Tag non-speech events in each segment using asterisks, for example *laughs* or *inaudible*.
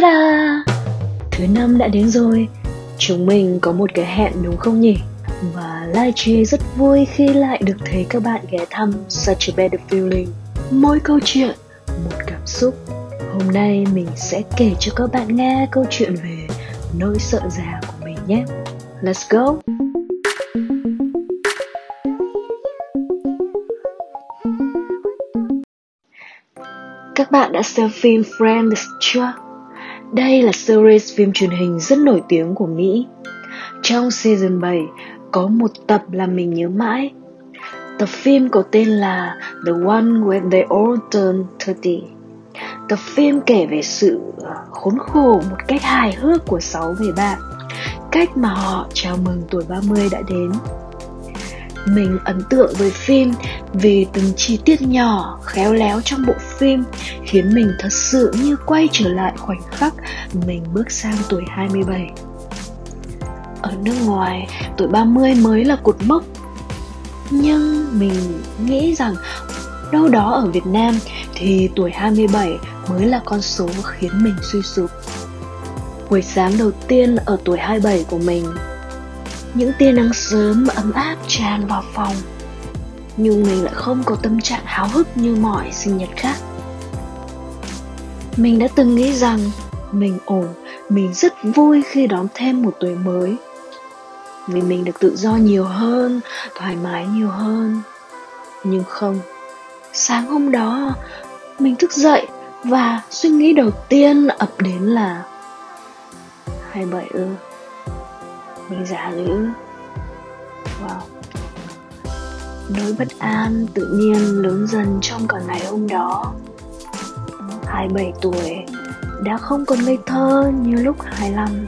Ta-da! Thứ năm đã đến rồi Chúng mình có một cái hẹn đúng không nhỉ? Và Lai rất vui khi lại được thấy các bạn ghé thăm Such a Better Feeling Mỗi câu chuyện, một cảm xúc Hôm nay mình sẽ kể cho các bạn nghe câu chuyện về nỗi sợ già của mình nhé Let's go! Các bạn đã xem phim Friends chưa? Đây là series phim truyền hình rất nổi tiếng của Mỹ. Trong season 7 có một tập làm mình nhớ mãi. Tập phim có tên là The One When They All Turn 30. Tập phim kể về sự khốn khổ một cách hài hước của sáu người bạn, cách mà họ chào mừng tuổi 30 đã đến. Mình ấn tượng với phim vì từng chi tiết nhỏ, khéo léo trong bộ phim khiến mình thật sự như quay trở lại khoảnh khắc mình bước sang tuổi 27. Ở nước ngoài, tuổi 30 mới là cột mốc. Nhưng mình nghĩ rằng đâu đó ở Việt Nam thì tuổi 27 mới là con số khiến mình suy sụp. Buổi sáng đầu tiên ở tuổi 27 của mình những tia nắng sớm ấm áp tràn vào phòng. Nhưng mình lại không có tâm trạng háo hức như mọi sinh nhật khác. Mình đã từng nghĩ rằng mình ổn, mình rất vui khi đón thêm một tuổi mới. Vì mình được tự do nhiều hơn, thoải mái nhiều hơn. Nhưng không, sáng hôm đó, mình thức dậy và suy nghĩ đầu tiên ập đến là hai bảy ư? Mình giả dữ. Wow. Nỗi bất an, tự nhiên lớn dần trong cả ngày hôm đó. 27 tuổi, đã không còn ngây thơ như lúc 25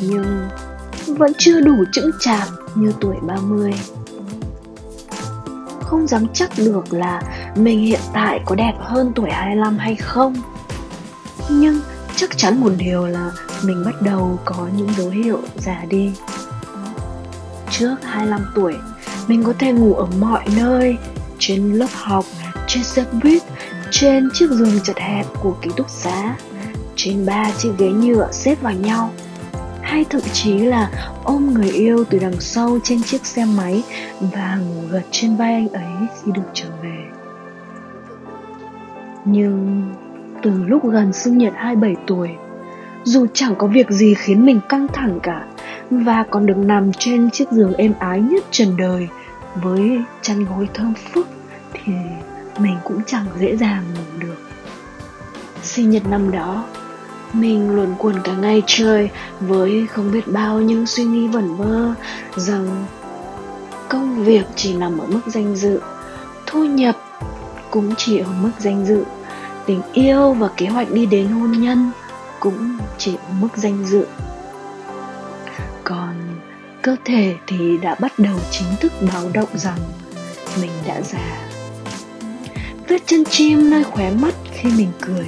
nhưng vẫn chưa đủ chững chạc như tuổi 30 không dám chắc được là mình hiện tại có đẹp hơn tuổi 25 hay không. Nhưng chắc chắn một điều là mình bắt đầu có những dấu hiệu già đi trước 25 tuổi, mình có thể ngủ ở mọi nơi, trên lớp học, trên xe buýt, trên chiếc giường chật hẹp của ký túc xá, trên ba chiếc ghế nhựa xếp vào nhau hay thậm chí là ôm người yêu từ đằng sau trên chiếc xe máy và ngủ gật trên vai anh ấy khi được trở về. Nhưng từ lúc gần sinh nhật 27 tuổi, dù chẳng có việc gì khiến mình căng thẳng cả và còn được nằm trên chiếc giường êm ái nhất trần đời. Với chăn gối thơm phức thì mình cũng chẳng dễ dàng ngủ được. Sinh nhật năm đó mình luồn quẩn cả ngày trời với không biết bao những suy nghĩ vẩn vơ rằng công việc chỉ nằm ở mức danh dự thu nhập cũng chỉ ở mức danh dự tình yêu và kế hoạch đi đến hôn nhân cũng chỉ ở mức danh dự. Còn cơ thể thì đã bắt đầu chính thức báo động rằng mình đã già. Vết chân chim nơi khóe mắt khi mình cười,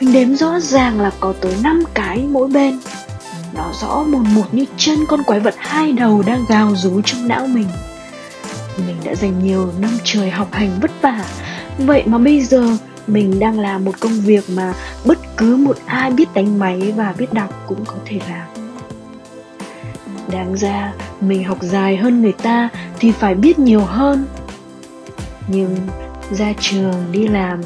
mình đếm rõ ràng là có tới 5 cái mỗi bên. Nó rõ một một như chân con quái vật hai đầu đang gào rú trong não mình. Mình đã dành nhiều năm trời học hành vất vả, vậy mà bây giờ mình đang làm một công việc mà bất cứ một ai biết đánh máy và biết đọc cũng có thể làm. Đáng ra, mình học dài hơn người ta thì phải biết nhiều hơn. Nhưng ra trường đi làm,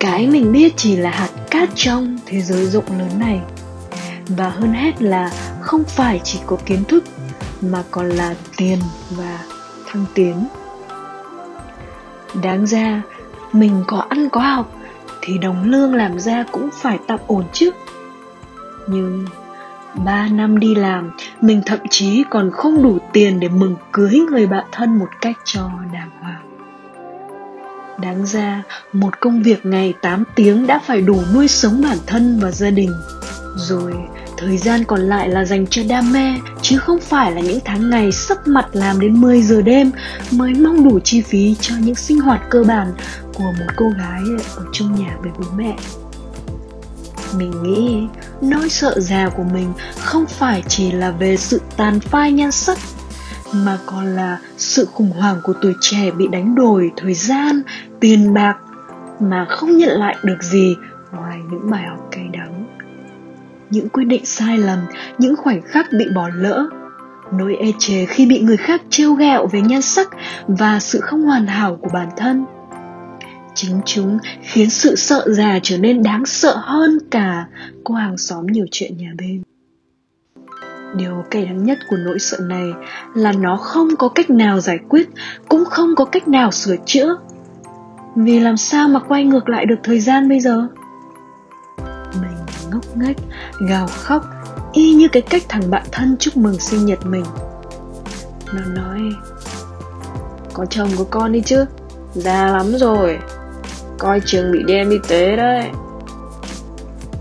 cái mình biết chỉ là hạt cát trong thế giới rộng lớn này. Và hơn hết là không phải chỉ có kiến thức, mà còn là tiền và thăng tiến. Đáng ra mình có ăn có học thì đồng lương làm ra cũng phải tạm ổn chứ nhưng ba năm đi làm mình thậm chí còn không đủ tiền để mừng cưới người bạn thân một cách cho đàng hoàng Đáng ra, một công việc ngày 8 tiếng đã phải đủ nuôi sống bản thân và gia đình. Rồi, thời gian còn lại là dành cho đam mê, chứ không phải là những tháng ngày sắp mặt làm đến 10 giờ đêm mới mong đủ chi phí cho những sinh hoạt cơ bản của một cô gái ở trong nhà với bố mẹ. Mình nghĩ nỗi sợ già của mình không phải chỉ là về sự tàn phai nhan sắc, mà còn là sự khủng hoảng của tuổi trẻ bị đánh đổi thời gian, tiền bạc mà không nhận lại được gì ngoài những bài học cay đắng, những quyết định sai lầm, những khoảnh khắc bị bỏ lỡ, nỗi e chề khi bị người khác trêu ghẹo về nhan sắc và sự không hoàn hảo của bản thân chính chúng khiến sự sợ già trở nên đáng sợ hơn cả cô hàng xóm nhiều chuyện nhà bên. Điều cay đắng nhất của nỗi sợ này là nó không có cách nào giải quyết, cũng không có cách nào sửa chữa. Vì làm sao mà quay ngược lại được thời gian bây giờ? Mình ngốc nghếch, gào khóc, y như cái cách thằng bạn thân chúc mừng sinh nhật mình. Nó nói, có chồng có con đi chứ? Già lắm rồi coi chừng bị đem y tế đấy.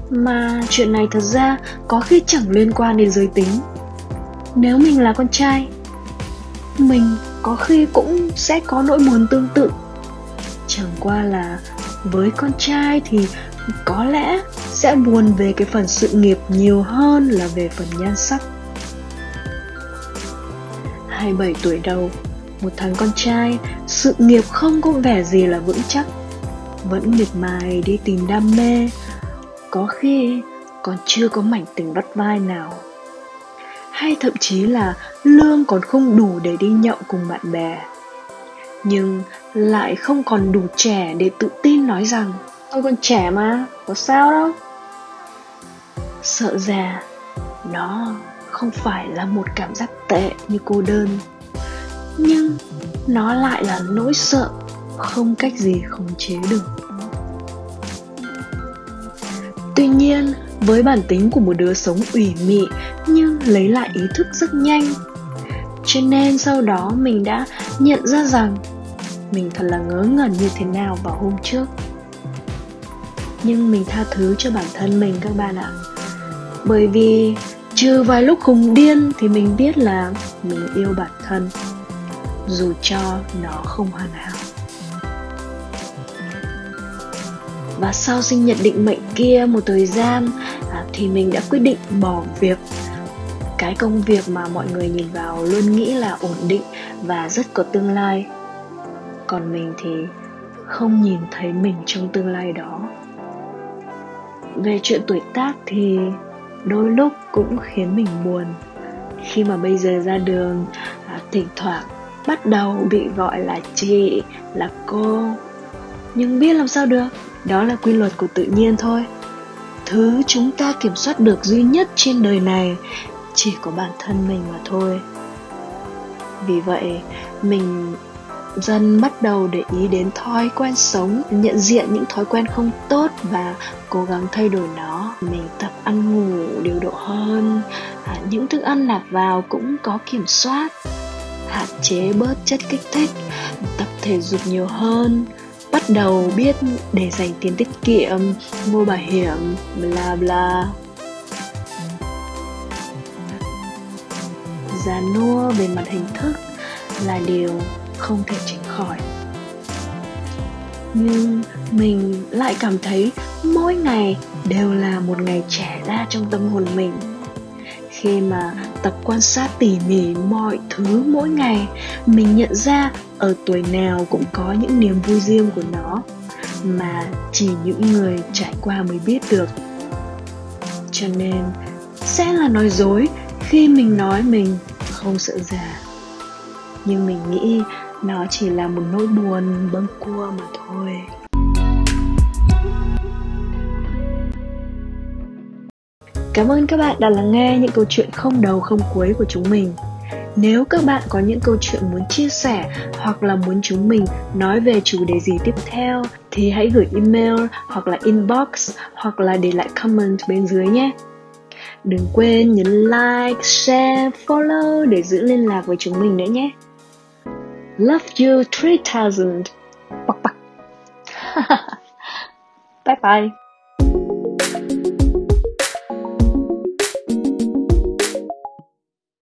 Mà chuyện này thật ra có khi chẳng liên quan đến giới tính. Nếu mình là con trai, mình có khi cũng sẽ có nỗi buồn tương tự. Chẳng qua là với con trai thì có lẽ sẽ buồn về cái phần sự nghiệp nhiều hơn là về phần nhan sắc. 27 tuổi đầu, một thằng con trai, sự nghiệp không có vẻ gì là vững chắc vẫn miệt mài đi tìm đam mê. Có khi còn chưa có mảnh tình bắt vai nào. Hay thậm chí là lương còn không đủ để đi nhậu cùng bạn bè. Nhưng lại không còn đủ trẻ để tự tin nói rằng, tôi còn trẻ mà, có sao đâu. Sợ già, nó không phải là một cảm giác tệ như cô đơn, nhưng nó lại là nỗi sợ không cách gì khống chế được. Tuy nhiên, với bản tính của một đứa sống ủy mị nhưng lấy lại ý thức rất nhanh, cho nên sau đó mình đã nhận ra rằng mình thật là ngớ ngẩn như thế nào vào hôm trước. Nhưng mình tha thứ cho bản thân mình các bạn ạ. Bởi vì trừ vài lúc khùng điên thì mình biết là mình yêu bản thân, dù cho nó không hoàn hảo. Và sau sinh nhật định mệnh kia một thời gian à, thì mình đã quyết định bỏ việc. Cái công việc mà mọi người nhìn vào luôn nghĩ là ổn định và rất có tương lai. Còn mình thì không nhìn thấy mình trong tương lai đó. Về chuyện tuổi tác thì đôi lúc cũng khiến mình buồn. Khi mà bây giờ ra đường à, thỉnh thoảng bắt đầu bị gọi là chị là cô. Nhưng biết làm sao được? Đó là quy luật của tự nhiên thôi. Thứ chúng ta kiểm soát được duy nhất trên đời này chỉ có bản thân mình mà thôi. Vì vậy mình dần bắt đầu để ý đến thói quen sống nhận diện những thói quen không tốt và cố gắng thay đổi nó. Mình tập ăn ngủ điều độ hơn à, những thức ăn nạp vào cũng có kiểm soát hạn chế bớt chất kích thích tập thể dục nhiều hơn bắt đầu biết để dành tiền tiết kiệm, mua bảo hiểm, bla bla. Già nua về mặt hình thức là điều không thể tránh khỏi. Nhưng mình lại cảm thấy mỗi ngày đều là một ngày trẻ ra trong tâm hồn mình. Khi mà tập quan sát tỉ mỉ mọi thứ mỗi ngày. Mình nhận ra ở tuổi nào cũng có những niềm vui riêng của nó, mà chỉ những người trải qua mới biết được. Cho nên, sẽ là nói dối khi mình nói mình không sợ già. Nhưng mình nghĩ nó chỉ là một nỗi buồn bâng cua mà thôi. Cảm ơn các bạn đã lắng nghe những câu chuyện không đầu không cuối của chúng mình. Nếu các bạn có những câu chuyện muốn chia sẻ hoặc là muốn chúng mình nói về chủ đề gì tiếp theo thì hãy gửi email hoặc là inbox hoặc là để lại comment bên dưới nhé. Đừng quên nhấn like, share, follow để giữ liên lạc với chúng mình nữa nhé. Love you 3000. *laughs* bye bye.